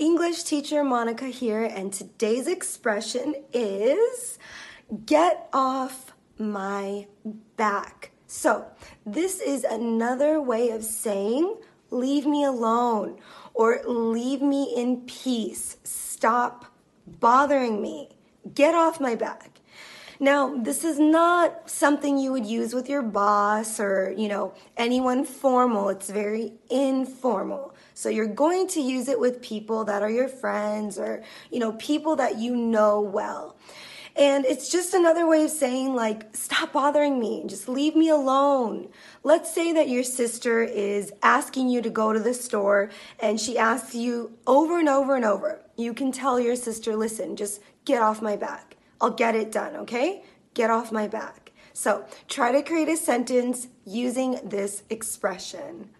English teacher Monica here, and today's expression is get off my back. So, this is another way of saying leave me alone or leave me in peace. Stop bothering me. Get off my back. Now, this is not something you would use with your boss or, you know, anyone formal. It's very informal. So you're going to use it with people that are your friends or, you know, people that you know well. And it's just another way of saying, like, stop bothering me. Just leave me alone. Let's say that your sister is asking you to go to the store and she asks you over and over and over. You can tell your sister, listen, just get off my back. I'll get it done, okay? Get off my back. So try to create a sentence using this expression.